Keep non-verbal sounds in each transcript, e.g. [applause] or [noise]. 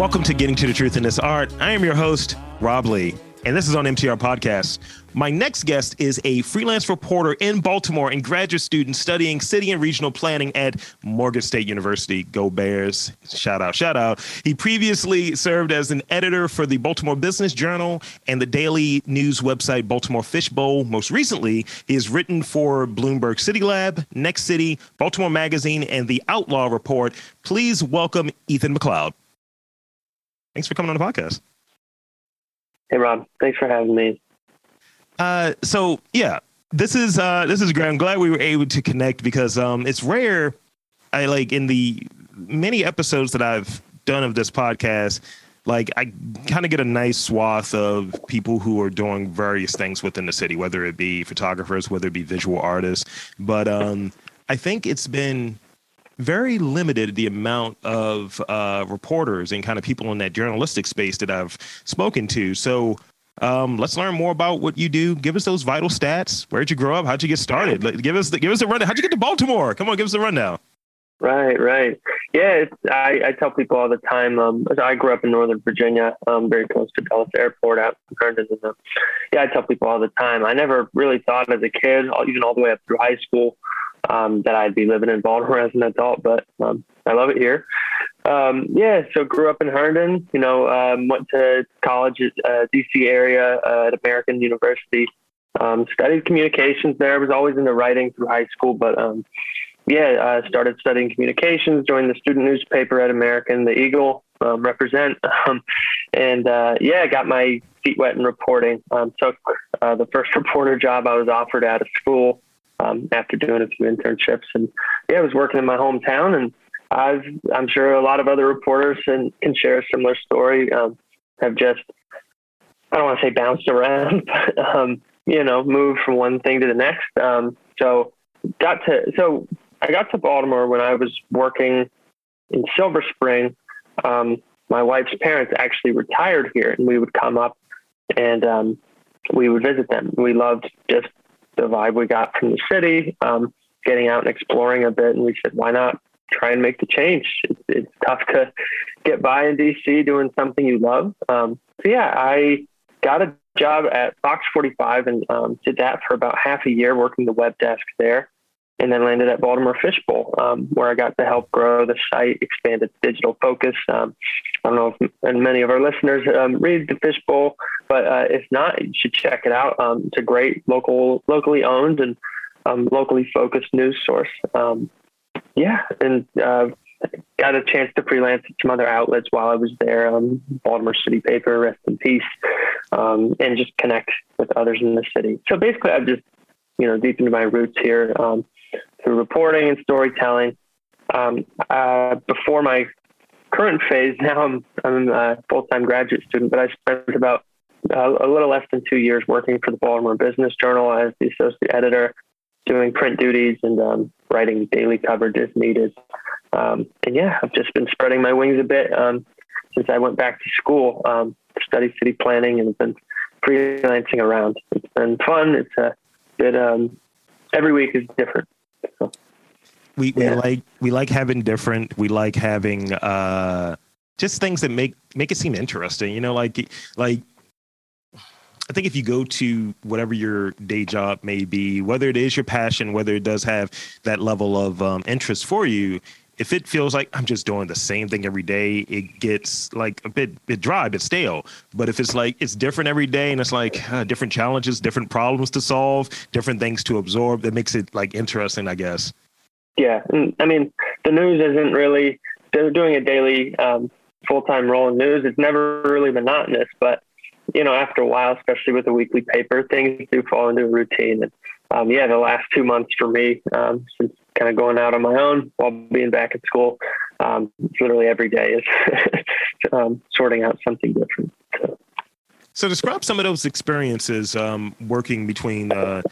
Welcome to Getting to the Truth in This Art. I am your host, Rob Lee, and this is on MTR Podcast. My next guest is a freelance reporter in Baltimore and graduate student studying city and regional planning at Morgan State University. Go Bears. Shout out, shout out. He previously served as an editor for the Baltimore Business Journal and the daily news website Baltimore Fishbowl. Most recently, he has written for Bloomberg City Lab, Next City, Baltimore Magazine, and the Outlaw Report. Please welcome Ethan McLeod. Thanks for coming on the podcast. Hey Rob, thanks for having me. Uh, so yeah, this is uh, this is great. I'm glad we were able to connect because um, it's rare. I like in the many episodes that I've done of this podcast, like I kind of get a nice swath of people who are doing various things within the city, whether it be photographers, whether it be visual artists. But um, I think it's been very limited the amount of uh, reporters and kind of people in that journalistic space that I've spoken to. So um, let's learn more about what you do. Give us those vital stats. Where'd you grow up? How'd you get started? Give us the, give us a rundown. How'd you get to Baltimore? Come on, give us a rundown. Right, right. Yeah, I, I tell people all the time. Um, I grew up in Northern Virginia, um, very close to Dulles Airport out in uh, yeah, I tell people all the time. I never really thought as a kid, even all the way up through high school, um, that I'd be living in Baltimore as an adult, but um, I love it here. Um, yeah, so grew up in Herndon, you know, um, went to college at uh, DC area uh, at American University, um, studied communications there, was always into writing through high school, but um, yeah, uh, started studying communications, joined the student newspaper at American, the Eagle, um, represent. [laughs] Um, and uh, yeah, got my feet wet in reporting. Um, took uh, the first [laughs] reporter job I was offered out of school um, after doing a few internships. And yeah, I was working in my hometown, and I've I'm sure a lot of other reporters can, can share a similar story. Um, have just I don't want to say bounced around, [laughs] but um, you know, moved from one thing to the next. Um, so got to so I got to Baltimore when I was working in Silver Spring. Um, my wife's parents actually retired here, and we would come up and um, we would visit them. We loved just the vibe we got from the city, um, getting out and exploring a bit. And we said, why not try and make the change? It's, it's tough to get by in DC doing something you love. Um, so yeah, I got a job at Fox 45 and um, did that for about half a year, working the web desk there. And then landed at Baltimore Fishbowl, um, where I got to help grow the site, expand its digital focus. I don't know if and many of our listeners um, read the Fishbowl, but uh, if not, you should check it out. Um, it's a great local, locally owned and um, locally focused news source. Um, yeah, and uh, got a chance to freelance at some other outlets while I was there. Um, Baltimore City Paper, rest in peace, um, and just connect with others in the city. So basically, I've just you know deepened my roots here through reporting and storytelling. Um, uh, before my current phase, [laughs] now I'm I'm a full time graduate student, but I spent about uh, a little less than two years working for the Baltimore Business Journal as the associate editor, doing print duties and um, writing daily coverage as needed. Um, and yeah, I've just been spreading my wings a bit um, since I went back to school um, to study city planning and been freelancing around. It's been fun. It's a bit, um, every week is different. So, we, we like we like having different. We like having uh, just things that make make it seem interesting. You know, like like I think if you go to whatever your day job may be, whether it is your passion, whether it does have that level of um, interest for you, if it feels like I'm just doing the same thing every day, it gets like a bit bit dry, a bit stale. But if it's like it's different every day and it's like uh, different challenges, different problems to solve, different things to absorb, that makes it like interesting, I guess. Yeah, I mean the news isn't really they're doing a daily um, full time role in news. It's never really monotonous, but you know, after a while, especially with the weekly paper, things do fall into a routine. And um, yeah, the last two months for me, um, since kind of going out on my own while being back at school, um, literally every day is [laughs] um, sorting out something different. So. so. describe some of those experiences um, working between uh,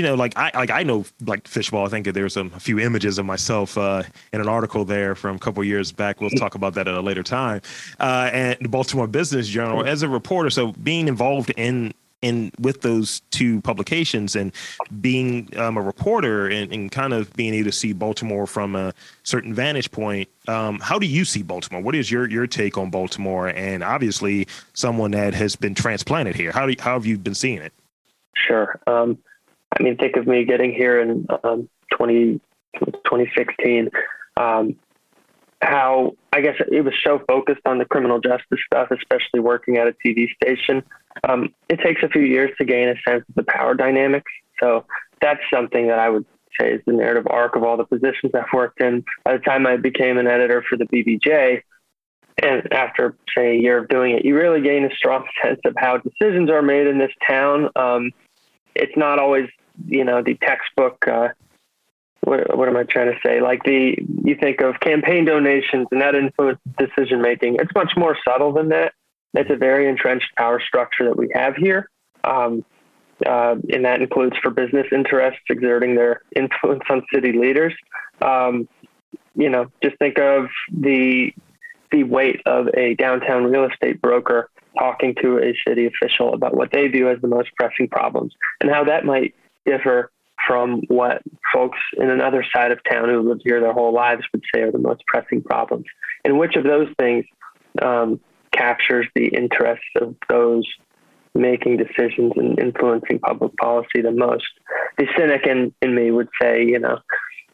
you know, like I like I know like Fishbowl. I think there's a, a few images of myself uh, in an article there from a couple years back. We'll talk about that at a later time. Uh, and the Baltimore Business Journal as a reporter. So being involved in in with those two publications and being um, a reporter and, and, kind of being able to see Baltimore from a certain vantage point, um, how do you see Baltimore? What is your your take on Baltimore? And obviously, someone that has been transplanted here. How do you, how have you been seeing it? Sure. Um, I mean, think of me getting here in um, 20, 2016. Um, how I guess it was so focused on the criminal justice stuff, especially working at a TV station. Um, it takes a few years to gain a sense of the power dynamics. So that's something that I would say is the narrative arc of all the positions I've worked in. By the time I became an editor for the BBJ, and after say a year of doing it, you really gain a strong [laughs] sense of how decisions are made in this town. Um, it's not always, you know, the textbook. Uh, what, what am I trying to say? Like the you think of campaign donations and that influences decision making. It's much more subtle than that. It's a very entrenched power structure that we have here. Um, uh, and that includes for business interests exerting their influence on city leaders. Um, you know, just think of the the weight of a downtown real estate broker talking to a city official about what they view as the most pressing problems and how that might differ from what folks in another side of town who lived here their whole lives would say are the most pressing problems. And which of those things um, captures the interests of those making decisions and influencing public policy the most? The cynic in, in me would say, you know,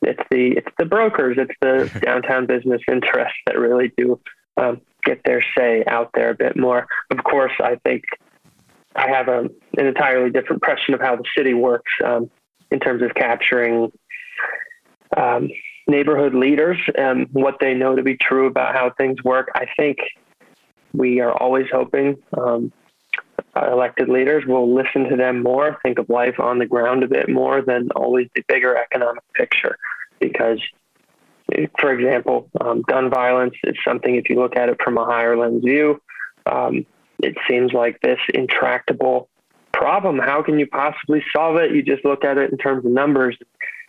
it's the it's the brokers, it's the [laughs] downtown business interests that really do um, get their say out there a bit more. Of course, I think I have a, an entirely different impression of how the city works um, in terms of capturing um, neighborhood leaders and what they know to be true about how things work. I think we are always hoping um, elected leaders will listen to them more, think of life on the ground a bit more than always the bigger economic picture. Because, for example, um, gun violence is something, if you look at it from a higher lens view, um, it seems like this intractable problem. How can you possibly solve it? You just look at it in terms of numbers.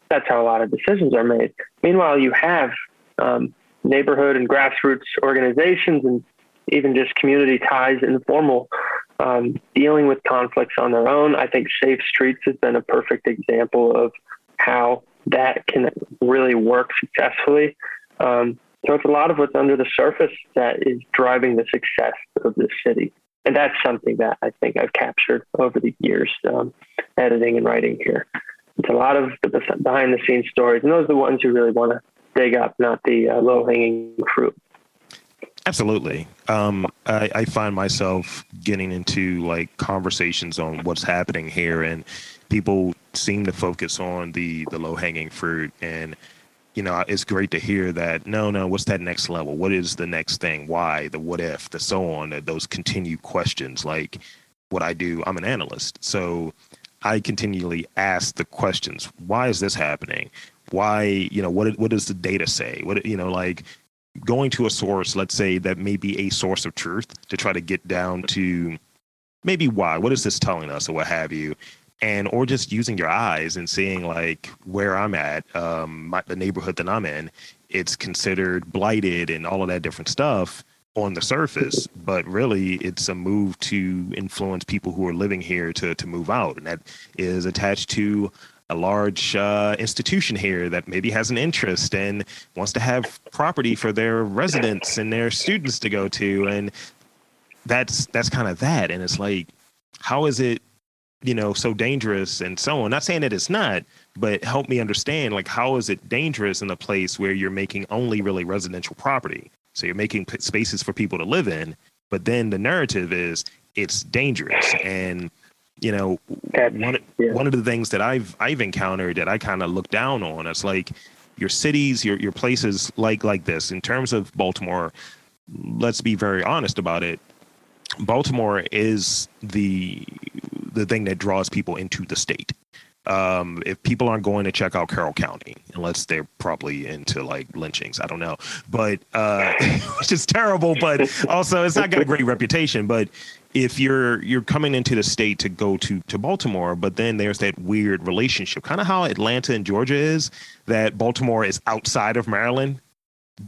That's how a lot of decisions are made. Meanwhile, you have um, neighborhood and grassroots organizations and even just community ties, informal, um, dealing with conflicts on their own. I think Safe Streets has been a perfect example of how that can really work successfully. Um, so it's a lot of what's under the surface that is driving the success of this city. And that's something that I think I've captured over the years, um, editing and writing here. It's a lot of the behind the scenes stories, and those are the ones you really want to dig up, not the uh, low hanging fruit. Absolutely. Um, I, I, find myself getting into like conversations on what's happening here, and people seem to focus on the the low hanging fruit. And you know, it's great to hear that. No, no, what's that next level? What is the next thing? Why? The what if? The so on. Those continued questions. Like what I do, I'm an analyst, so I continually ask the questions. Why is this happening? Why? You know, what what does the data say? What you know, like going to a source, let's say that may be a source of truth to try to get down to maybe why, what is this telling us or what have you. And or just using your eyes and seeing like where I'm at, um, my, the neighborhood that I'm in, it's considered blighted and all of that different stuff on the surface, but really it's a move to influence people who are living here to to move out, and that is attached to a large uh, institution here that maybe has an interest and wants to have property for their residents and their students to go to and that's that's kind of that and it's like how is it you know so dangerous and so on. Not saying that it's not but help me understand like how is it dangerous in a place where you're making only really residential property? So you're making spaces for people to live in but then the narrative is it's dangerous. And you know one yeah. one of the things that I've I've encountered that I kind of look down on it's like your cities your your places like like this. In terms of Baltimore let's be very honest about it. Baltimore is the the thing that draws people into the state um, if people aren't going to check out Carroll County, unless they're probably into like lynchings, I don't know, but uh, [laughs] which is terrible. But also, it's not got a great reputation. But if you're you're coming into the state to go to to Baltimore, but then there's that weird relationship, kind of how Atlanta and Georgia is, that Baltimore is outside of Maryland,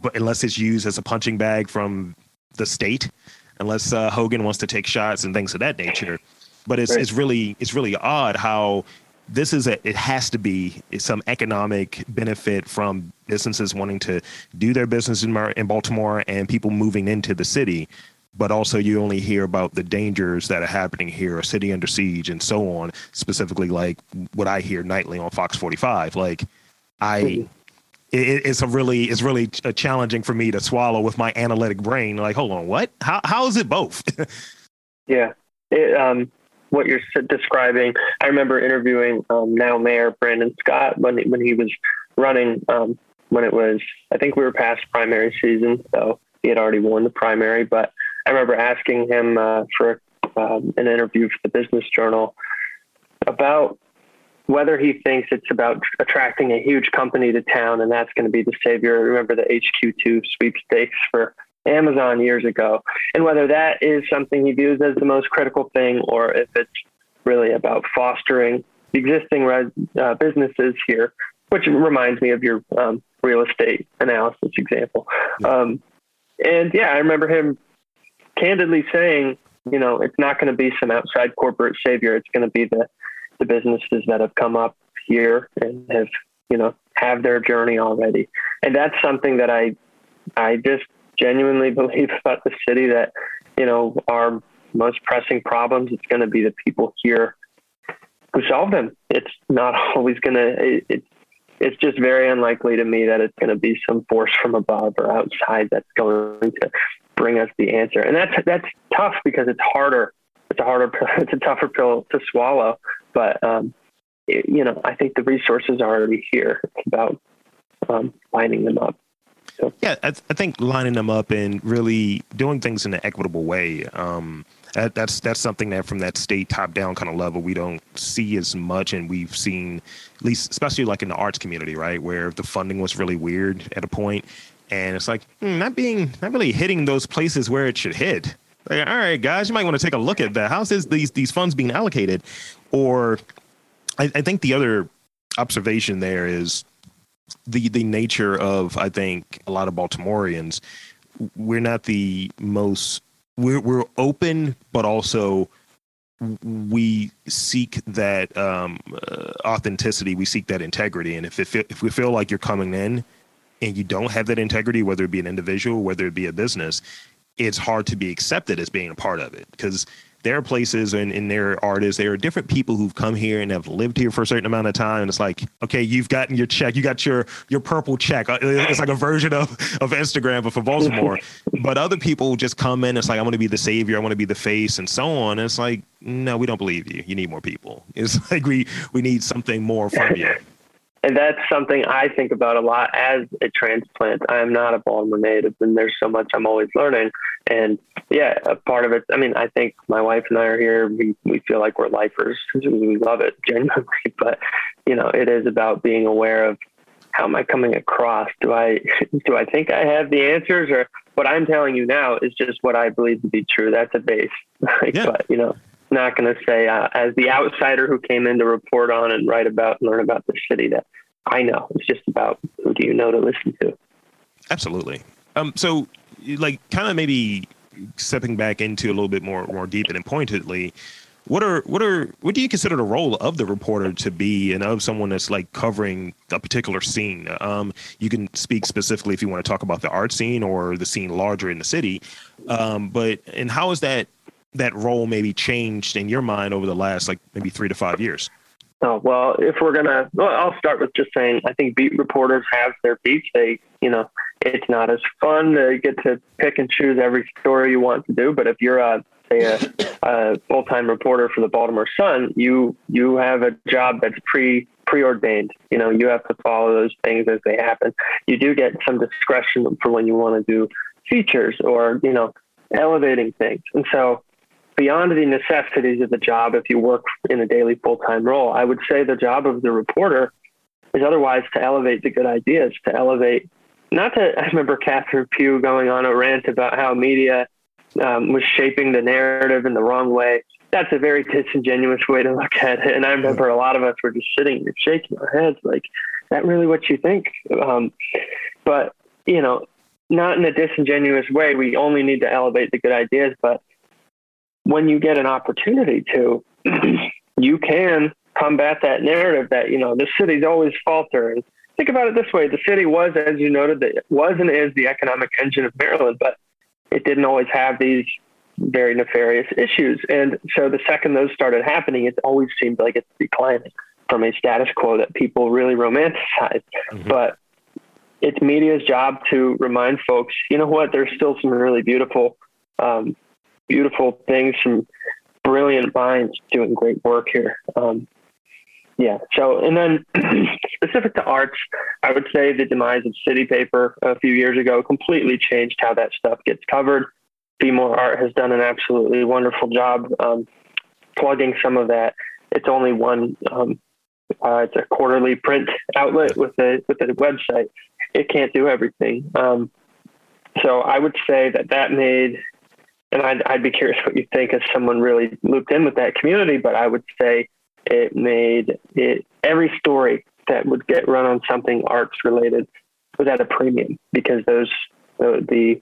but unless it's used as a punching bag from the state, unless uh, Hogan wants to take shots and things of that nature. But it's right. it's really it's really odd how this is a it has to be some economic benefit from businesses wanting to do their business in, in Baltimore and people moving into the city but also you only hear about the dangers that are happening here, a city under siege, and so on. Specifically, like what I hear nightly on Fox 45. Like, I, mm-hmm. it, it's a really, it's really challenging for me to swallow with my analytic brain. Like, hold on, what? How, how is it both? [laughs] yeah, it, um, what you're describing. I remember interviewing um, now Mayor Brandon Scott when when he was running. Um, when it was, I think we were past primary season, so he had already won the primary, but I remember asking him uh, for um, an interview for the Business Journal about whether he thinks it's about attracting a huge company to town and that's going to be the savior. Remember the HQ2 sweepstakes for Amazon years ago, and whether that is something he views as the most critical thing or if it's really about fostering existing res- uh, businesses here, which reminds me of your um, real estate analysis example. Um, and yeah, I remember him candidly saying, you know, it's not going to be some outside corporate savior. It's going to be the, the businesses that have come up here and have, you know, have their journey already. And that's something that I, I just genuinely [laughs] believe about the city that, you know, our most pressing problems, it's going to be the people here who solve them. It's not [laughs] always going to, it, it's, it's just very unlikely to me that it's going to be some force from above or outside that's going to bring us the answer. And that's that's tough because it's harder. It's a harder. [laughs] It's a tougher pill to swallow. But um, it, you know, I think the resources are already here. It's about um, lining them up. So. Yeah, I, I, think lining them up and really doing things in an equitable way. Um, that, that's that's something that from that state top down kind of level we don't see as much, and we've seen at least, especially like in the arts community, right, where the funding was really weird at a point, and it's like hmm, not being not really hitting those places where it should hit. Like, all right, guys, you might want to take a look at that. How's this, these these funds being allocated? Or I, I think the other observation there is the the nature of I think a lot of Baltimoreans. We're not the most we're we're open, but also we seek that um, uh, authenticity. We seek that integrity, and if it, if we feel like you're coming in and you don't have that integrity, whether it be an individual, whether it be a business, it's hard to be accepted as being a part of it because there are places and in their artists, there are different people who've come here and have lived here for a certain amount of time. And it's like, okay, you've gotten your check, you got your your purple check. Uh, it's like a version of of Instagram, but for Baltimore. [laughs] but other people just come in. It's like I want to be the savior, I want to be the face, and so on. And it's like, no, we don't believe you. You need more people. It's [laughs] like we we need something more from you and that's something I think about a lot as a transplant. I am not a Baltimore native, and there's so much I'm always learning. And yeah, a part of it. I mean, I think my wife and I are here. We we feel like we're lifers. We love it [laughs] genuinely, but you know, it is about being aware of how am I coming across. Do I [laughs] do I think I have the answers, or what I'm telling you now is just what I believe to be true. That's a base. [laughs] yeah. But you know, not going to say uh, as the outsider who came in to report on and write about and learn about the city that I know. It's just about who do you know to listen to. Absolutely. Um, so, like, kind of maybe stepping back into a little bit more more deep and pointedly, what are what are what do you consider the role of the reporter to be and of someone that's like covering a particular scene um, you can speak specifically if you want to talk about the art scene or the scene larger in the city um, but and how is that that role maybe changed in your mind over the last like maybe three to five years? Oh, well, if we're going to, well, I'll start with just saying I think beat reporters have their beats. They, you know, it's not as fun to get to pick and choose every story you want to do. But if you're a, say a, a full-time reporter for the Baltimore Sun, you, you have a job that's pre preordained. You know, you have to follow those things as they happen. You do get some discretion for when you want to do features or, you know, elevating things. And so beyond the necessities of the job, if you work in a daily full time role, I would say the job of the reporter is otherwise to elevate the good ideas, to elevate, not to, I remember Catherine Pugh going on a rant about how media um, was shaping the narrative in the wrong way. That's a very disingenuous way to look at it. And I remember a lot of us were just sitting and shaking our heads like, that really what you think? Um, but, you know, not in a disingenuous way. We only need to elevate the good ideas, but when you get an opportunity to, [clears throat] you can combat that narrative that, you know, the city's always faltering. Think about it this way. The city was, as you noted, that was and is the economic engine of Maryland, but it didn't always have these very nefarious issues. And so the second those started happening, it always seemed like it's declining from a status quo that people really romanticize. Mm-hmm. But it's media's job to remind folks, you know what, there's still some really beautiful, um, beautiful things, from brilliant minds doing great work here. Um, yeah. So, and then [clears throat] specific to arts, I would say the demise of City Paper a few years ago completely changed how that stuff gets covered. BmoreArt has done an absolutely wonderful job um, plugging some of that. It's only one. Um, uh, it's a quarterly print outlet with a with a website. It can't do everything. Um, so I would say that that made, and I'd, I'd be curious what you think as someone really looped in with that community. But I would say it made it every story that would get run on something arts related was at a premium because those the,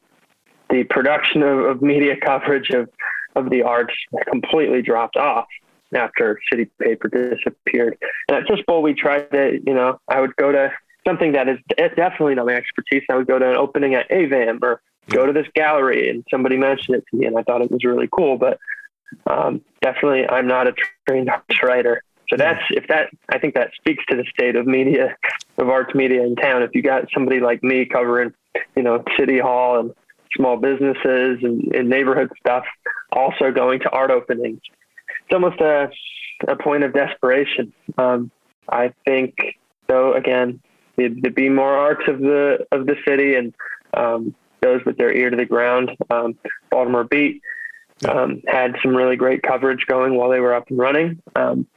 the production of, of media coverage of, of the arts completely dropped off after City Paper disappeared. And at Fishbowl, we tried to, you know, I would go to something that is definitely not my expertise. I would go to an opening at AVAM or go to this gallery, and somebody mentioned it to me, and I thought it was really cool. But um, definitely, I'm not a trained arts writer. So that's if that I think that speaks to the state of media, of arts media in town. If you got somebody like me covering, you know, city hall and small businesses and, and neighborhood stuff, also going to art openings. It's almost a, a point of desperation. Um, I think, though, again, the, the BmoreArts of the of the city and um, those with their ear to the ground. Um, Baltimore Beat um, had some really great coverage going while they were up and running, um,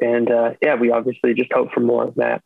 and uh, yeah, we obviously just hope for more of that.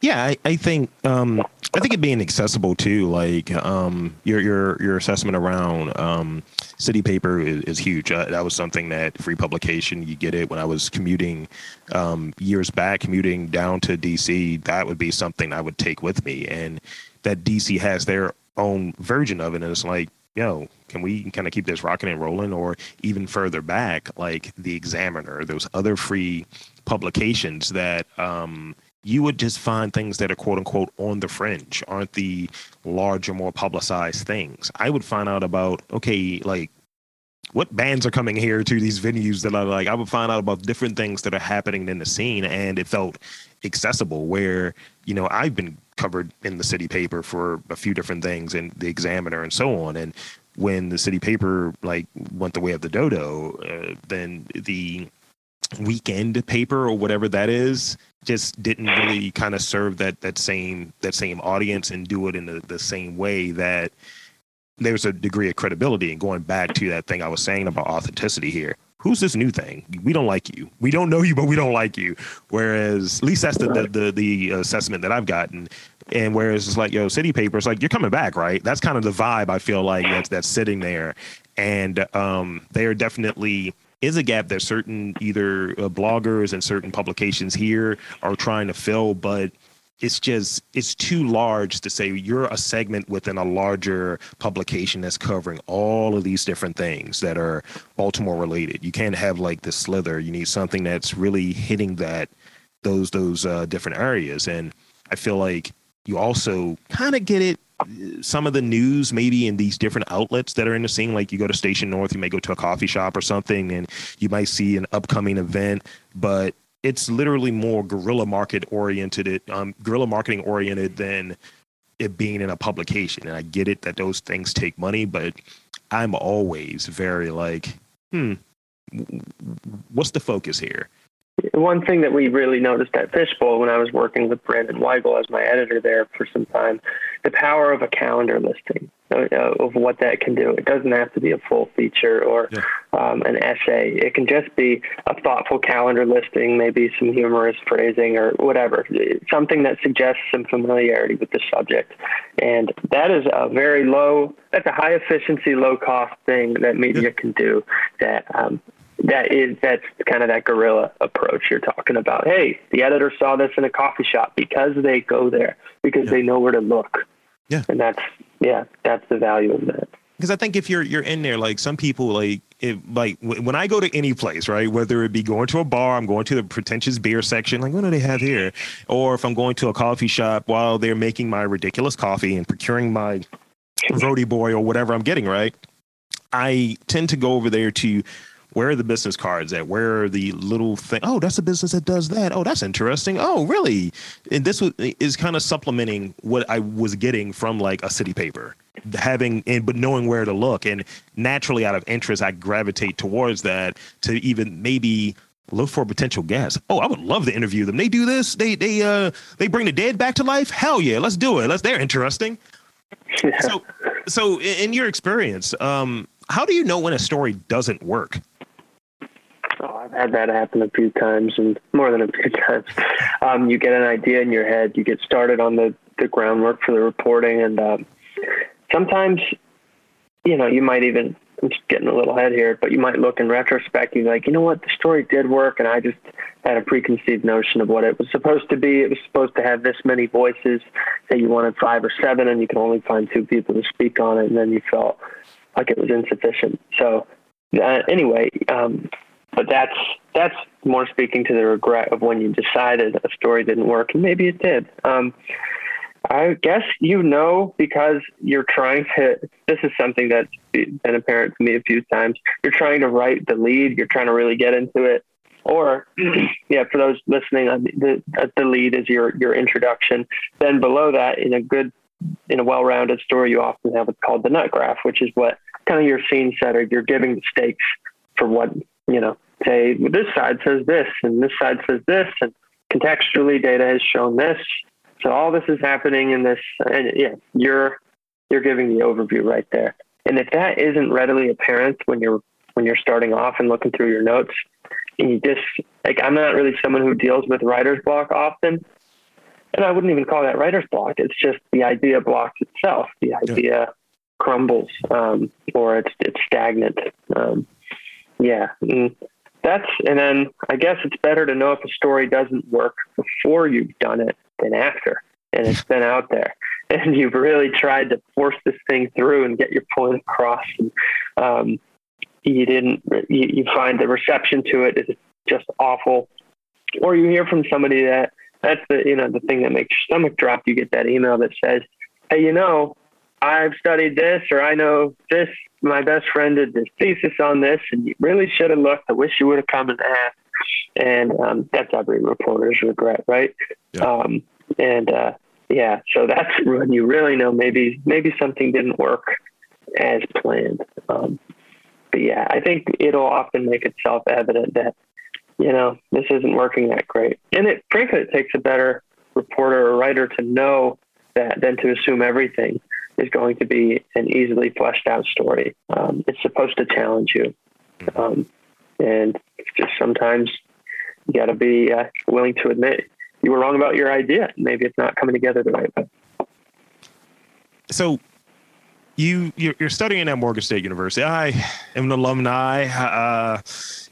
Yeah, I, I think um, I think it being accessible too, like um, your your your assessment around um, city paper is, is huge. Uh, that was something that free publication you get it when I was commuting um, years back, commuting down to DC. That would be something I would take with me, and that DC has their own version of it, and it's like, yo, can we kind of keep this rocking and rolling, or even further back, like the Examiner, those other free publications that. Um, you would just find things that are quote unquote on the fringe, aren't the larger, more publicized things. I would find out about, okay, like what bands are coming here to these venues that are like, I would find out about different things that are happening in the scene. And it felt accessible where, you know, I've been covered in the city paper for a few different things and the examiner and so on. And when the city paper like went the way of the dodo, uh, then the weekend paper or whatever that is just didn't really kind of serve that that same that same audience and do it in the, the same way that there's a degree of credibility and going back to that thing I was saying about authenticity here. Who's this new thing? We don't like you. We don't know you, but we don't like you. Whereas, at least that's the the, the, the assessment that I've gotten. And whereas it's like, yo, city papers, like you're coming back, right? That's kind of the vibe I feel like that's that's sitting there. And um, they are definitely is a gap that certain either uh, bloggers and certain publications here are trying to fill, but it's just it's too large to say you're a segment within a larger publication that's covering all of these different things that are Baltimore related. You can't have like the slither. You need something that's really hitting that those those uh, different areas. And I feel like you also kind of get it some of the news maybe in these different outlets that are in the scene like you go to station north you may go to a coffee shop or something and you might see an upcoming event but it's literally more guerrilla market oriented um, guerrilla marketing oriented than it being in a publication. And i get it that those things take money but i'm always very like hmm what's the focus here? One thing that we really noticed at Fishbowl when I was working with Brandon Weigel as my editor there for some time, the power of a calendar listing of what that can do. It doesn't have to be a full feature or yeah. um, an essay. It can just be a thoughtful calendar listing, maybe some humorous phrasing or whatever, something that suggests some familiarity with the subject. And that is a very low, that's a high efficiency, low cost thing that media can do that um, that is that's kind of that guerrilla approach you're talking about. Hey, the editor saw this in a coffee shop because they go there because yeah. they know where to look. Yeah, and that's yeah, that's the value of that. Because I think if you're you're in there, like some people like it, like when I go to any place, right, whether it be going to a bar, I'm going to the pretentious beer section, like what do they have here, or if I'm going to a coffee shop while they're making my ridiculous coffee and procuring my roadie boy or whatever I'm getting, right, I tend to go over there to where are the business cards at? Where are the little thing? Oh, that's a business that does that. Oh, that's interesting. Oh, really? And this was, is kind of supplementing what I was getting from like a city paper, having and but knowing where to look. And naturally, out of interest, I gravitate towards that to even maybe look for potential guests. Oh, I would love to interview them. They do this. They they uh they bring the dead back to life. Hell yeah, let's do it. Let's. They're interesting. Yeah. So so in your experience, um, how do you know when a story doesn't work? I've had that happen a few times and more than a few [laughs] times. Um, you get an idea in your head, you get started on the, the groundwork for the reporting, and um, sometimes, you know, you might even, I'm just getting a little ahead here, but you might look in retrospect, you're like, you know what, the story did work, and I just had a preconceived notion of what it was supposed to be. It was supposed to have this many voices, say you wanted five or seven, and you can only find two people to speak on it, and then you felt like it was insufficient. So, uh, anyway, um, but that's that's more speaking to the regret of when you decided a story didn't work, and maybe it did. Um, I guess you know because you're trying to. This is something that's been apparent to me a few times. You're trying to write the lead. You're trying to really get into it. Or, [clears throat] yeah, for those listening, uh, the the lead is your your introduction. Then below that, in a good, in a well-rounded story, you often have what's called the nut graph, which is what kind of your scene setter. You're giving the stakes for what you know, say well, this side says this and this side says this, and contextually data has shown this. So all this is happening in this, and yeah, you're you're giving the overview right there. And if that isn't readily apparent when you're when you're starting off and looking through your notes, and you just like I'm not really someone who deals with writer's block often, and I wouldn't even call that writer's block. It's just the idea blocks itself. The idea yeah. crumbles, um, or it's it's stagnant. Um, yeah. And that's, and then I guess it's better to know if a story doesn't work before you've done it than after and it's been out there [laughs] and you've really tried to force this thing through and get your point across. And, um, you didn't, you, you find the reception to it is just awful. Or you hear from somebody that that's the, you know, the thing that makes your stomach drop. You get that email that says, Hey, you know, I've studied this or I know this. My best friend did this thesis on this, and you really should have looked. I wish you would have come and asked. And um, that's every reporter's regret, right? Yeah. Um, and uh, yeah, so that's [laughs] when you really know maybe maybe something didn't work as planned. Um, but yeah, I think it'll often make itself evident that you know this isn't working that great, and it frankly it takes a better reporter or writer to know that than to assume everything is going to be an easily fleshed out story. Um, it's supposed to challenge you. Um, and just sometimes you got to be uh, willing to admit you were wrong about your idea. Maybe it's not coming together the right way. So you you're studying at Morgan State University. I am an alumni. Uh,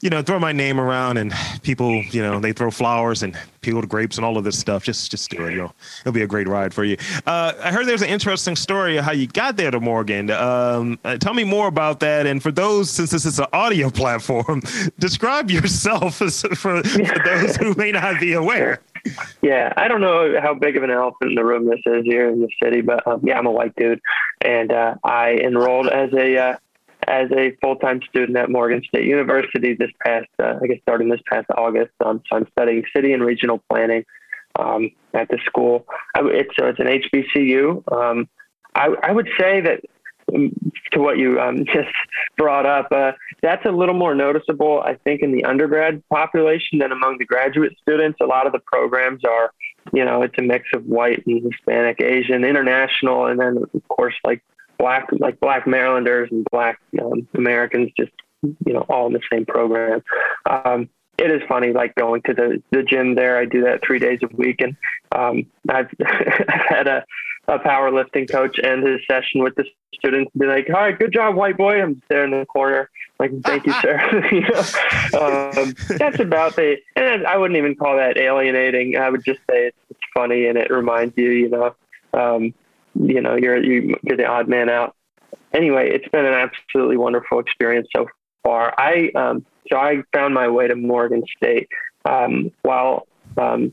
you know, throw my name around and people, you know, they throw flowers and peeled grapes and all of this stuff. Just just do it. You know, it'll be a great ride for you. Uh, I heard there's an interesting story of how you got there to Morgan. Um, uh, tell me more about that. And for those, since this is an audio platform, [laughs] describe yourself [laughs] for, for those who may not be aware. Yeah, I don't know how big of an elephant in the room this is here in the city, but um, yeah, I'm a white dude, and uh, I enrolled as a uh, as a full time student at Morgan State University this past, uh, I guess, starting this past August. Um, so I'm studying city and regional planning um, at the school. I, it's so it's an HBCU. Um, I, I would say that to what you um, [laughs] just brought up, uh, that's a little more noticeable, I think, in the undergrad population than among the graduate students. A lot of the programs are, you know, it's a mix of white and Hispanic, Asian, international, and then of course like black, like black Marylanders and black um, Americans, just you know, all in the same program. Um, it is funny, like going to the, the gym there. I do that three days a week, and um, I've, [laughs] I've had a a powerlifting coach end his session with the students and be like, "All right, good job, white boy." I'm there in the corner, like, "Thank you, sir." [laughs] you um, that's about the. And I wouldn't even call that alienating. I would just say it's, it's funny and it reminds you, you know, um, you know, you're you, you're the odd man out. Anyway, it's been an absolutely wonderful experience so far. I um, so I found my way to Morgan State. Um, while um,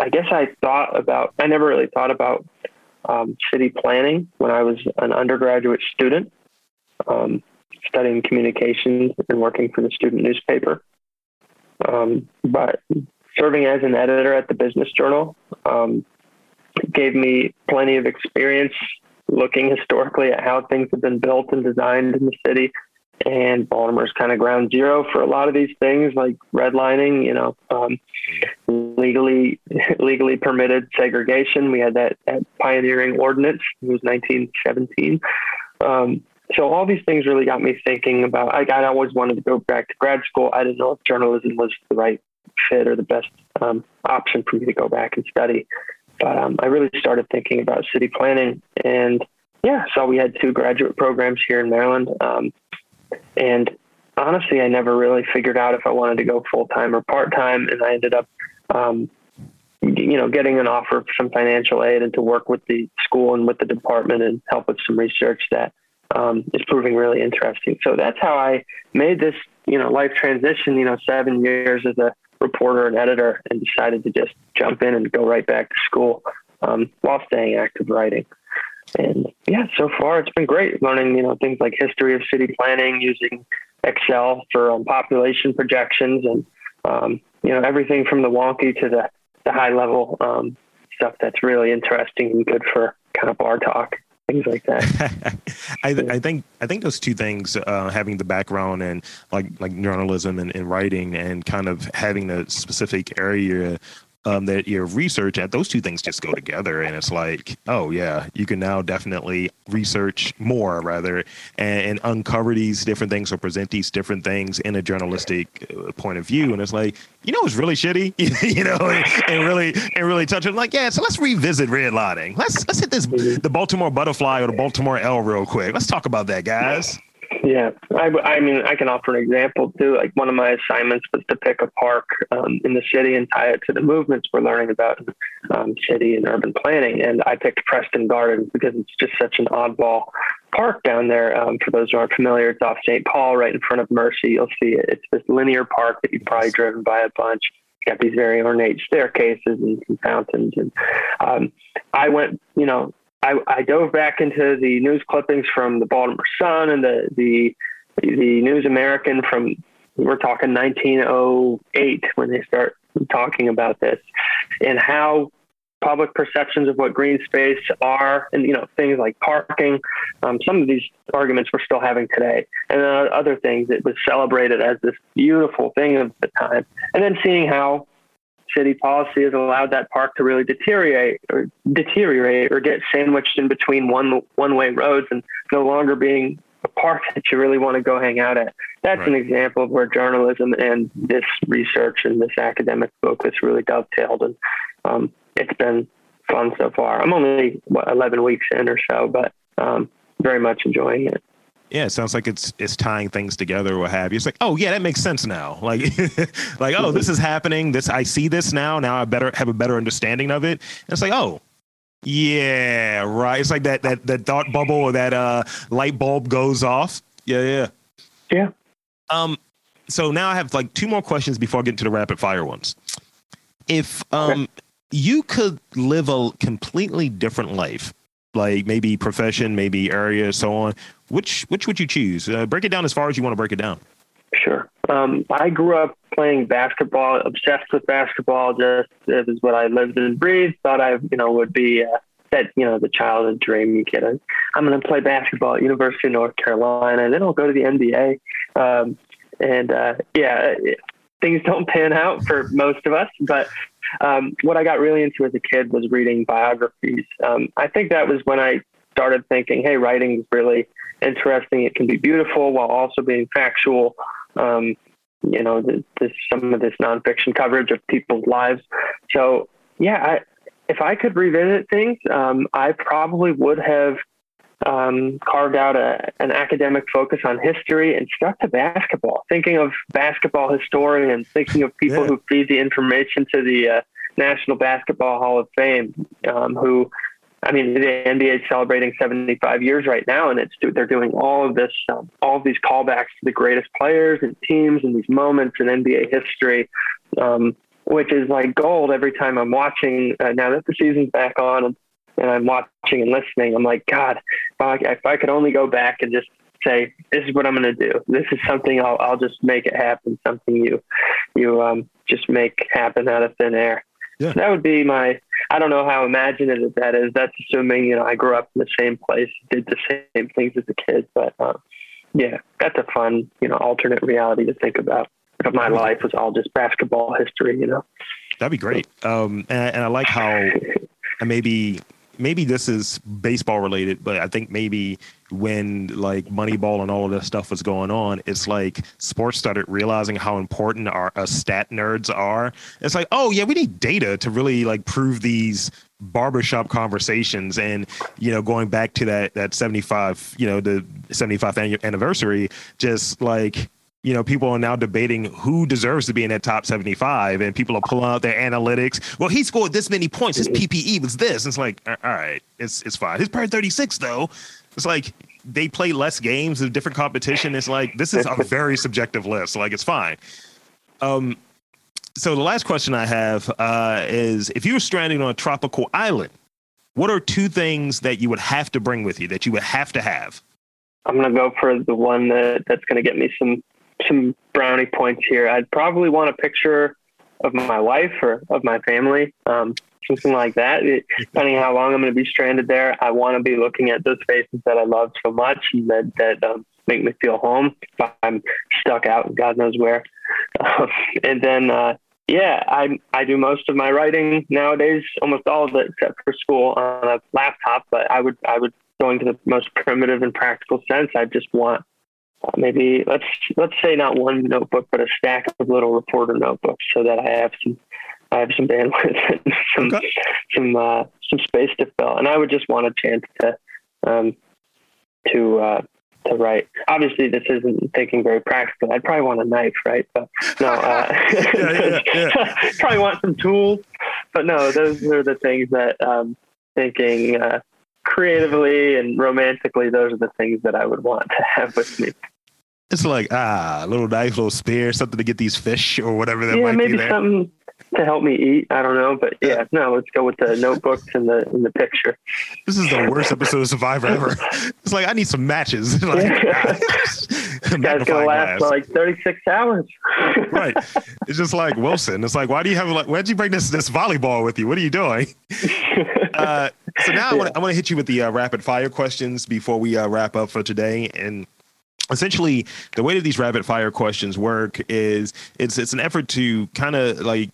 I guess I thought about, I never really thought about um, city planning when I was an undergraduate student, um, studying communications and working for the student newspaper. Um, but serving as an editor at the Business Journal um, gave me plenty of experience looking historically at how things have been built and designed in the city. And Baltimore's kind of ground zero for a lot of these things, like redlining. You know, um, legally [laughs] legally permitted segregation. We had that, that pioneering ordinance. It was 1917. Um, so all these things really got me thinking about. I, I always wanted to go back to grad school. I didn't know if journalism was the right fit or the best um, option for me to go back and study. But um, I really started thinking about city planning, and yeah, so we had two graduate programs here in Maryland. Um, and honestly, I never really figured out if I wanted to go full time or part time, and I ended up, um, you know, getting an offer for some financial aid and to work with the school and with the department and help with some research that um, is proving really interesting. So that's how I made this, you know, life transition. You know, seven years as a reporter and editor, and decided to just jump in and go right back to school um, while staying active writing. And yeah, so far it's been great learning, you know, things like history of city planning, using Excel for um, population projections, and um, you know everything from the wonky to the, the high level um, stuff that's really interesting and good for kind of bar talk things like that. [laughs] I, I, think I think those two things, uh, having the background and like like journalism and, and, writing, and kind of having a specific area um, that your research at those two things just go together and it's like oh yeah you can now definitely research more rather and, and uncover these different things or present these different things in a journalistic uh, point of view and it's like you know it's really shitty? [laughs] You know and, and, really and really touch it. Like yeah so let's revisit redlining let's let's hit this mm-hmm. the baltimore butterfly or the baltimore l real quick. Let's talk about that guys yeah, I, I mean, I can offer an example too. Like one of my assignments was to pick a park um, in the city and tie it to the movements we're learning about um, city and urban planning. And I picked Preston Gardens because it's just such an oddball park down there. Um, for those who aren't familiar, it's off St. Paul, right in front of Mercy. You'll see it. It's this linear park that you've probably driven by a bunch. It's got these very ornate staircases and some fountains. And um, I went, you know, I, I dove back into the news clippings from the Baltimore Sun and the the the News American from we're talking 1908 when they start talking about this and how public perceptions of what green space are and you know things like parking um, some of these arguments we're still having today and other things it was celebrated as this beautiful thing of the time and then seeing how city policy has allowed that park to really deteriorate or deteriorate or get sandwiched in between one one way roads and no longer being a park that you really want to go hang out at. That's right. an example of where journalism and this research and this academic focus really dovetailed, and um, it's been fun so far. I'm only what 11 weeks in or so, but um, very much enjoying it. Yeah, it sounds like it's it's tying things together or what have you. It's like, oh yeah, that makes sense now. [laughs] Like [laughs] like, oh, this is happening. This I see this now. Now I better have a better understanding of it. And it's like, oh, yeah, right. It's like that that that thought bubble or that uh light bulb goes off. Yeah, yeah. Yeah. Um so now I have like two more questions before I get into the rapid fire ones. If um okay. you could live a completely different life like maybe profession, maybe area, so on. Which which would you choose? Uh, break it down as far as you want to break it down. Sure. Um, I grew up playing basketball, obsessed with basketball. Just it was what I lived and breathed. Thought I, you know, would be uh, that, you know, the childhood dream you get. I'm going to play basketball at University of North Carolina, and then I'll go to the NBA. Um, and uh, yeah, things don't pan out for most of us, but um, what I got really into as a kid was reading biographies. Um, I think that was when I started thinking, hey, writing is really interesting. It can be beautiful while also being factual. Um, you know, this, some of this nonfiction coverage of people's lives. So, yeah, I, if I could revisit things, um, I probably would have um, carved out a, an academic focus on history and stuck to basketball, thinking of basketball historians, thinking of people yeah. who feed the information to the uh, National Basketball Hall of Fame, um, who I mean, the NBA is celebrating 75 years right now, and it's they're doing all of this, um, all of these callbacks to the greatest players and teams and these moments in NBA history, um, which is like gold every time I'm watching. Uh, now that the season's back on and, and I'm watching and listening, I'm like, God, if I, if I could only go back and just say, this is what I'm going to do. This is something I'll, I'll just make it happen. Something you, you um, just make happen out of thin air. Yeah. That would be my. I don't know how imaginative that is. That's assuming you know I grew up in the same place, did the same things as a kid. But uh, yeah, that's a fun you know alternate reality to think about. But my life was all just basketball history, you know. That'd be great. Um, and, and I like how maybe maybe this is baseball related, but I think maybe when like Moneyball and all of this stuff was going on, it's like sports started realizing how important our uh, stat nerds are. It's like, oh yeah, we need data to really like prove these barbershop conversations and you know going back to that that 75 you know the 75th anniversary just like you know, people are now debating who deserves to be in that top 75, and people are pulling out their analytics. Well, he scored this many points. His PPE was this. And it's like, all right, it's it's fine. His per 36 though. It's like they play less games of different competition. It's like this is a [laughs] very subjective list. Like it's fine. Um, so the last question I have uh, is: If you were stranded on a tropical island, what are two things that you would have to bring with you that you would have to have? I'm gonna go for the one that, that's gonna get me some some brownie points here. I'd probably want a picture of my wife or of my family, um, something like that. It, depending how long I'm going to be stranded there, I want to be looking at those faces that I love so much and that that um, make me feel home. If I'm stuck out, God knows where. Um, and then, uh, yeah, I I do most of my writing nowadays, almost all of it except for school on a laptop. But I would I would going to the most primitive and practical sense. I just want maybe let's let's say not one notebook, but a stack of little reporter notebooks, so that I have some I have some bandwidth [laughs] and some okay. some uh, some space to fill. And I would just want a chance to um, to uh, to write. Obviously, this isn't thinking very practical. I'd probably want a knife, right? But no, uh, [laughs] yeah, yeah, yeah. [laughs] probably want some tools. But no, those are the things that um, thinking uh, creatively and romantically, those are the things that I would want to have with me. It's like ah, a little knife, little spear, something to get these fish or whatever that yeah, might maybe be there. something to help me eat. I don't know, but yeah, no, let's go with the notebooks and the and the picture. This is the worst episode of Survivor [laughs] ever. It's like I need some matches. [laughs] like, [laughs] guy's gonna last for like thirty six hours. right. It's just like Wilson. It's like, why do you have like? Why'd you bring this this volleyball with you? What are you doing? Uh, so now yeah. I want to hit you with the uh, rapid fire questions before we uh, wrap up for today. And essentially, the way that these rapid fire questions work is it's it's an effort to kind of like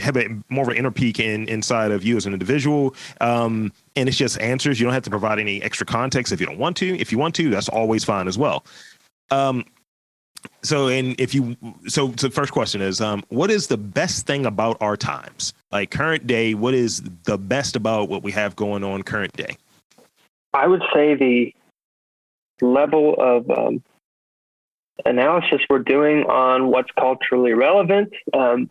have a more of an inner peek in inside of you as an individual. Um, and it's just answers. You don't have to provide any extra context if you don't want to. If you want to, that's always fine as well. Um, so and if you so the first question is um, what is the best thing about our times like current day what is the best about what we have going on current day i would say the level of um, analysis we're doing on what's culturally relevant um,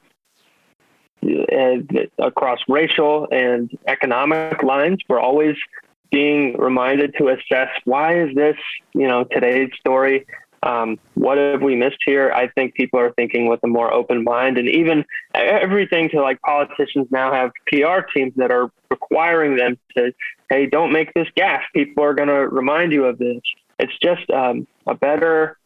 across racial and economic lines we're always being reminded to assess why is this you know today's story um, what have we missed here? I think people are thinking with a more open mind, and even everything to like politicians now have PR teams that are requiring them to, hey, don't make this gas. People are going to remind you of this. It's just um, a better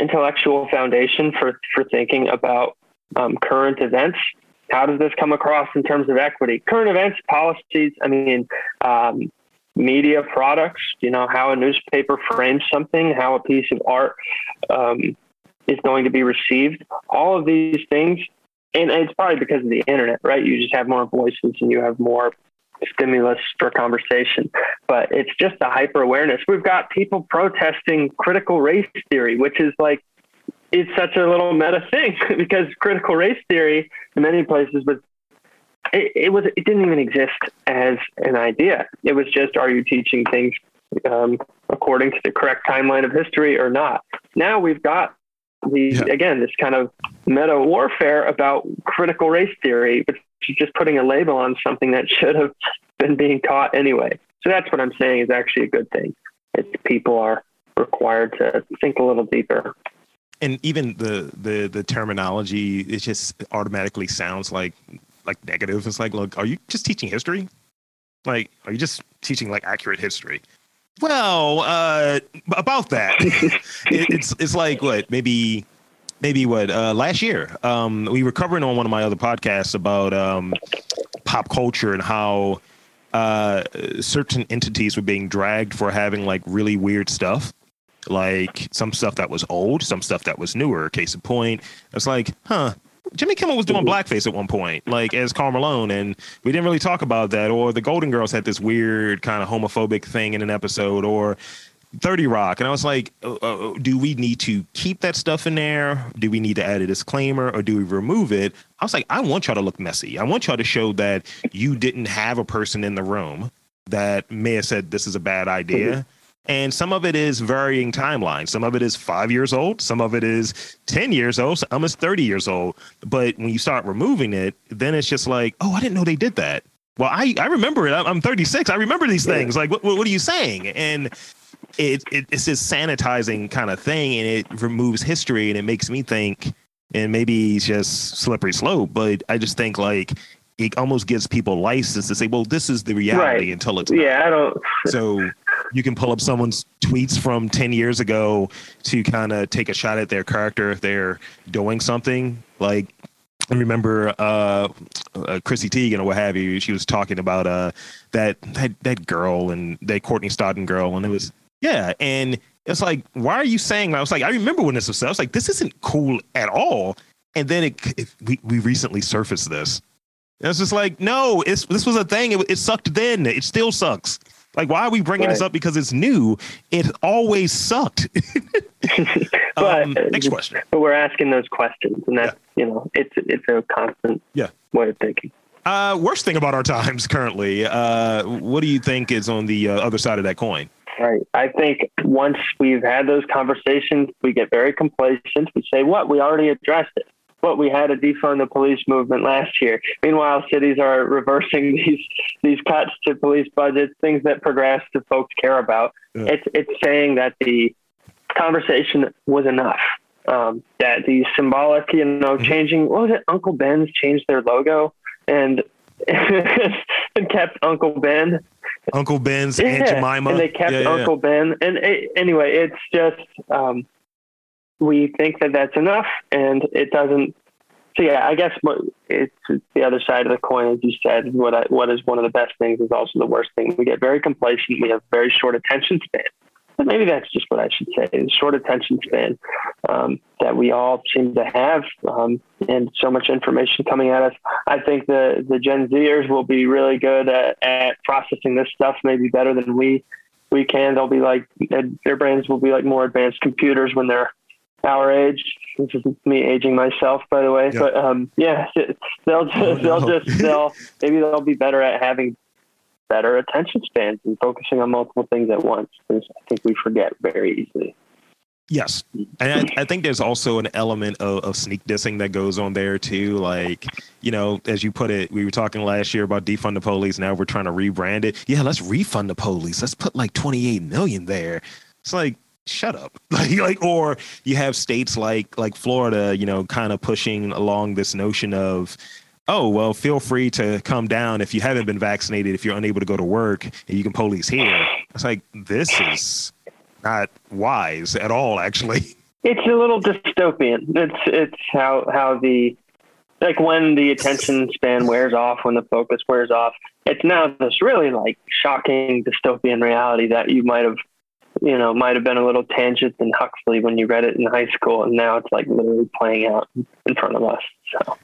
intellectual foundation for for thinking about um, current events. How does this come across in terms of equity? Current events, policies. I mean, um, media products, you know, how a newspaper frames something, how a piece of art um, is going to be received. All of these things, and it's probably because of the internet, right? You just have more voices and you have more stimulus for conversation. But it's just a hyper awareness. We've got people protesting critical race theory, which is like, it's such a little meta [laughs] thing because critical race theory in many places was it, it, was it didn't even exist as an idea. It was just are you teaching things um, according to the correct timeline of history or not? Now we've got the yeah. again this kind of meta warfare about critical race theory, which is just putting a label on something that should have been being taught anyway. So that's what I'm saying is actually a good thing. It's people are required to think a little deeper. And even the the the terminology, it just automatically sounds like like negative. It's like, look, are you just teaching history? Like, are you just teaching like accurate history? Well, uh, about that, [laughs] it, it's it's like what maybe maybe what uh, last year um, we were covering on one of my other podcasts about um, pop culture and how uh, certain entities were being dragged for having like really weird stuff like some stuff that was old some stuff that was newer case in point it's like huh Jimmy Kimmel was doing blackface at one point, like as Karl Malone, and we didn't really talk about that. Or the Golden Girls had this weird kind of homophobic thing in an episode, or 30 Rock. And I was like, uh, uh, do we need to keep that stuff in there? Do we need to add a disclaimer or do we remove it? I was like, I want y'all to look messy. I want y'all to show that you didn't have a person in the room that may have said this is a bad idea. Mm-hmm. And some of it is varying timelines. Some of it is five years old. Some of it is 10 years old. Some is 30 years old. But when you start removing it, then it's just like, oh, I didn't know they did that. Well, I, I remember it. I'm 36. I remember these things. Like, what, what are you saying? And it, it it's this sanitizing kind of thing and it removes history and it makes me think and maybe it's just slippery slope but i just think like it almost gives people license to say well this is the reality right. until it's not. yeah i don't so you can pull up someone's tweets from 10 years ago to kind of take a shot at their character if they're doing something like I remember uh, uh, Chrissy Teigen or what have you. She was talking about uh, that that that girl and that Courtney Stodden girl, and it was yeah, and it's like, why are you saying? I was like, I remember when this was. I was like, this isn't cool at all. And then it, it we we recently surfaced this. And it's just like, no, it's this was a thing. It, it sucked then. It still sucks. Like, why are we bringing right. this up because it's new? It always sucked. [laughs] [laughs] but, um, next question. But we're asking those questions, and that's yeah. you know, it's it's a constant yeah. way of thinking. Uh, worst thing about our times currently. Uh, what do you think is on the uh, other side of that coin? Right. I think once we've had those conversations, we get very complacent. We say, what? We already addressed it. What? We had a defund the police movement last year. Meanwhile, cities are reversing [laughs] these these cuts to police budgets, things that progress progressive folks care about. Yeah. It's it's saying that the conversation was enough. Um, that the symbolic, you know, mm-hmm. changing, what was it? Uncle Ben's changed their logo and [laughs] and kept Uncle Ben Uncle Ben's yeah, Aunt Jemima. And they kept yeah, yeah, Uncle Ben. And it, anyway, it's just um, we think that that's enough, and it doesn't. So yeah, I guess what it's the other side of the coin, as you said. What I, what is one of the best things is also the worst thing. We get very complacent. We have very short attention span but maybe that's just what I should say, short attention span um, that we all seem to have, um, and so much information coming at us. I think the the Gen Zers will be really good at, at processing this stuff, maybe better than we we can. They'll be like their brains will be like more advanced computers when they're our age. This is me aging myself, by the way. Yeah. But um, yeah, [laughs] they'll just, oh, no. they'll just they'll maybe they'll be better at having better attention spans and focusing on multiple things at once. Because I think we forget very easily. Yes. And I, I, think there's also an element of, of sneak dissing that goes on there too. Like, you know, as you put it, we were talking last year about defund the police. Now we're trying to rebrand it. Yeah, let's refund the police. Let's put like 28 million there. It's like, shut up. [laughs] Like, like, or you have states like like Florida, you know, kind of pushing along this notion of oh well feel free to come down if you haven't been vaccinated if you're unable to go to work and you can police here. It's like this is not wise at all actually. [laughs] It's a little dystopian. It's it's how how the like when the attention span wears off when the focus wears off it's now this really like shocking dystopian reality that you might have you know might have been a little tangent in huxley when you read it in high school and now it's like literally playing out in front of us so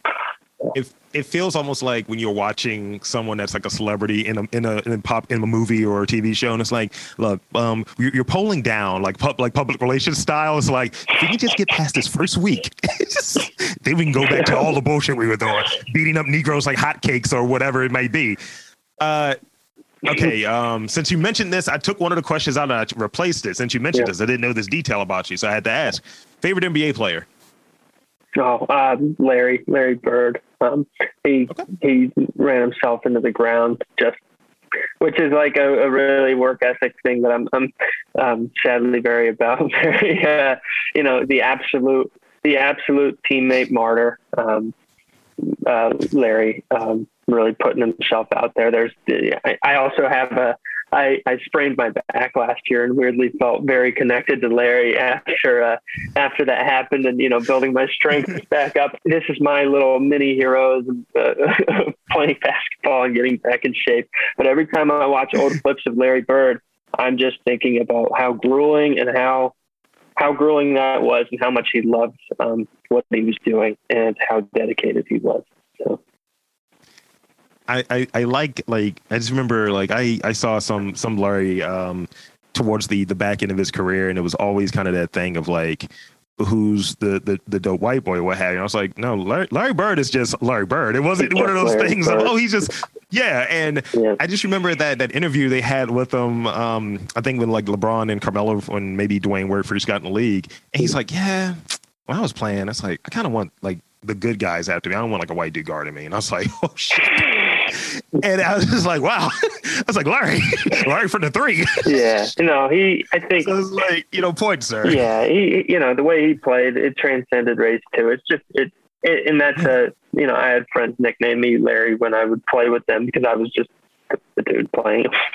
it it feels almost like when you're watching someone that's like a celebrity in a in a in pop in a movie or a TV show, and it's like, look, um, you're, you're polling down like pub, like public relations style. It's like if we can just get past this first week, just, [laughs] then we can go back to all the bullshit we were doing, beating up Negroes like hotcakes or whatever it may be. Uh, okay, um, since you mentioned this, I took one of the questions out and I replaced it. Since you mentioned yeah. this, I didn't know this detail about you, so I had to ask. Favorite NBA player? Oh, uh, Larry, Larry Bird. Um, he okay. he ran himself into the ground just which is like a, a, really work ethic thing that I'm, I'm um, sadly very about. [laughs] very, uh, you know, the absolute, the absolute teammate martyr, um, uh, Larry, um, really putting himself out there. There's, I, I also have a, I, I sprained my back last year and weirdly felt very connected to Larry after uh, after that happened and you know building my strength [laughs] back up. This is my little mini heroes uh, [laughs] playing basketball and getting back in shape. But every time I watch old [laughs] clips of Larry Bird, I'm just thinking about how grueling and how how grueling that was and how much he loved um, what he was doing and how dedicated he was. So. I, I, I like like I just remember like I, I saw some some Larry um towards the the back end of his career and it was always kind of that thing of like who's the the, the dope white boy what have you. And I was like, no, Larry, Larry Bird is just Larry Bird. It wasn't one of those Larry things of [laughs] oh he's just yeah. And yeah. I just remember that that interview they had with him. Um, I think when like LeBron and Carmelo when maybe Dwyane Wade first got in the league, and he's like, yeah, when I was playing, it's like I kind of want like the good guys after me. I don't want like a white dude guarding me. And I was like, [laughs] oh shit and I was just like, wow. [laughs] I was like, Larry, [laughs] Larry for the three. yeah. You know, he, I think. So it's like, you know, points, sir. Yeah. He, you know, the way he played, it transcended race too. It's just, it, it and that's a, you know, I had friends nickname me Larry when I would play with them because I was just the dude playing [laughs]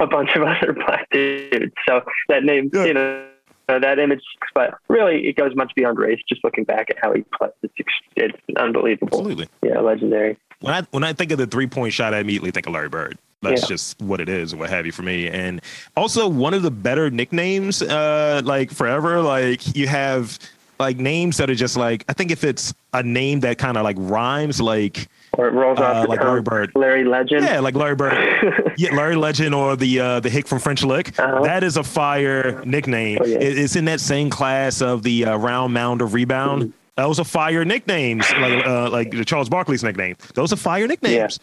a bunch of other black dudes. So that name, you know, uh, that image, but really it goes much beyond race. Just looking back at how he played, it's, it's unbelievable. Absolutely. Yeah, legendary when I when I think of the three point shot, I immediately think of Larry Bird. That's yeah. just what it is, what have you for me. And also one of the better nicknames, uh, like forever, like you have like names that are just like I think if it's a name that kind of like rhymes, like or it rolls off uh, like Larry Bird, Larry Legend. Yeah, like Larry Bird. [laughs] yeah, Larry Legend or the uh, the Hick from French Lick. Uh-huh. That is a fire nickname. Oh, yeah. It's in that same class of the uh, round mound of rebound. Mm-hmm those are fire nicknames, like uh, like the Charles Barkley's nickname. Those are fire nicknames.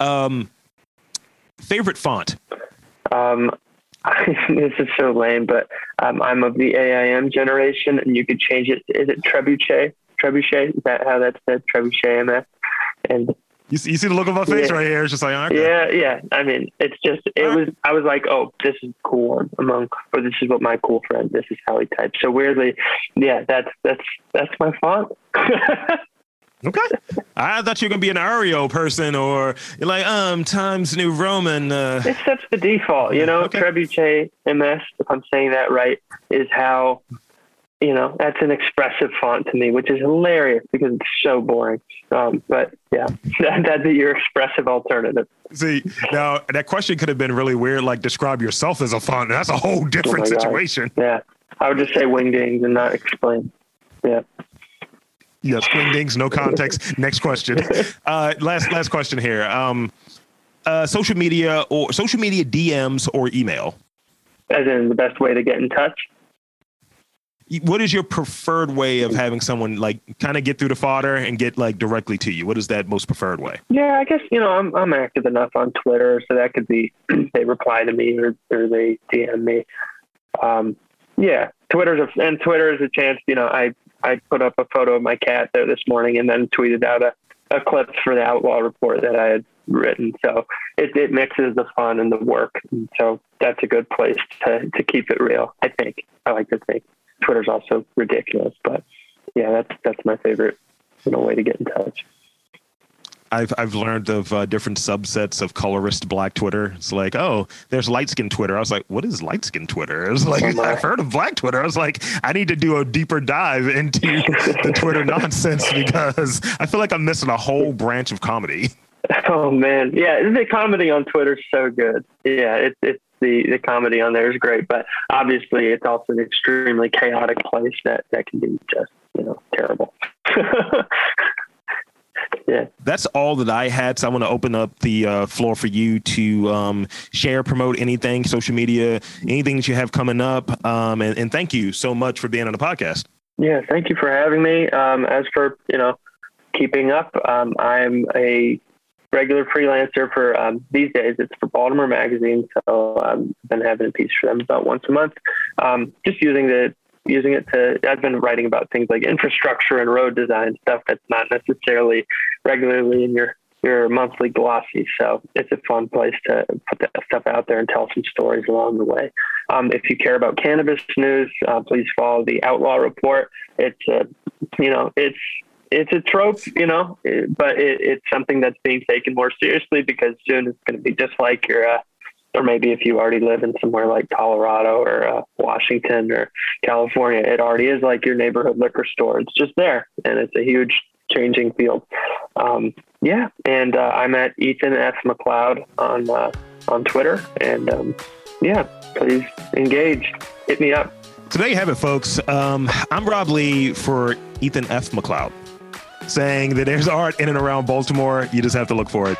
Yeah. Um, favorite font? Um, [laughs] this is so lame, but um, I'm of the AIM generation, and you could change it. Is it Trebuchet? Trebuchet? Is that how that's said? Trebuchet MS. And you see, you see the look on my face yeah. right here. It's just like, okay. yeah, yeah. I mean, it's just, it was, I was like, oh, this is cool one among, or this is what my cool friend, this is how he types. So weirdly, yeah, that's, that's, that's my font. [laughs] okay. I thought you were going to be an Arial person or you're like, um, Times New Roman. Uh... It's, that's the default, you know, okay. Trebuchet MS, if I'm saying that right, is how you know, that's an expressive font to me, which is hilarious because it's so boring. Um, but yeah, [laughs] that, that'd be your expressive alternative. See, now that question could have been really weird. Like, describe yourself as a font. That's a whole different oh situation. Yeah, I would just say wingdings and not explain. Yeah. Yes, wingdings, no context. [laughs] Next question. Uh, last last question here. Um, uh, social media or social media DMs or email. As in the best way to get in touch what is your preferred way of having someone like kind of get through the fodder and get like directly to you? What is that most preferred way? Yeah, I guess you know I'm I'm active enough on Twitter, so that could be [clears throat] they reply to me or, or they DM me. Um, yeah, Twitter's a, and Twitter is a chance. You know, I I put up a photo of my cat there this morning and then tweeted out a, a clip for the Outlaw Report that I had written. So it, it mixes the fun and the work. And so that's a good place to, to keep it real, I think. I like to think. Twitter's also ridiculous, but yeah, that's that's my favorite you know way to get in touch. I've I've learned of uh, different subsets of colorist black Twitter. It's like, oh, there's light skin Twitter. I was like, what is light skin Twitter? I was like, oh I've heard of black Twitter. I was like, I need to do a deeper dive into the Twitter [laughs] nonsense because I feel like I'm missing a whole branch of comedy. Oh man, yeah, is the comedy on Twitter so good. Yeah, it's it's the the comedy on there is great, but obviously it's also an extremely chaotic place that that can be just you know terrible. [laughs] yeah, that's all that I had. So I want to open up the uh, floor for you to um, share, promote anything, social media, anything that you have coming up, um, and, and thank you so much for being on the podcast. Yeah, thank you for having me. Um, as for you know keeping up, um, I'm a regular freelancer for um, these days. It's for Baltimore Magazine, so um, I've been having a piece for them about once a month. Um, just using the using it to. I've been writing about things like infrastructure and road design stuff that's not necessarily regularly in your your monthly glossy. So it's a fun place to put that stuff out there and tell some stories along the way. Um, if you care about cannabis news, uh, please follow the Outlaw Report. It's a, you know, it's it's a trope, you know, but it, it's something that's being taken more seriously because soon it's going to be just like your, uh, or maybe if you already live in somewhere like Colorado or uh, Washington or California, it already is like your neighborhood liquor store. It's just there, and it's a huge changing field. Um, yeah, and uh, I'm at Ethan F McLeod on uh, on Twitter, and um, yeah, please engage. Hit me up. So there you have it, folks. Um, I'm Rob Lee for Ethan F McLeod, saying that there's art in and around Baltimore. You just have to look for it.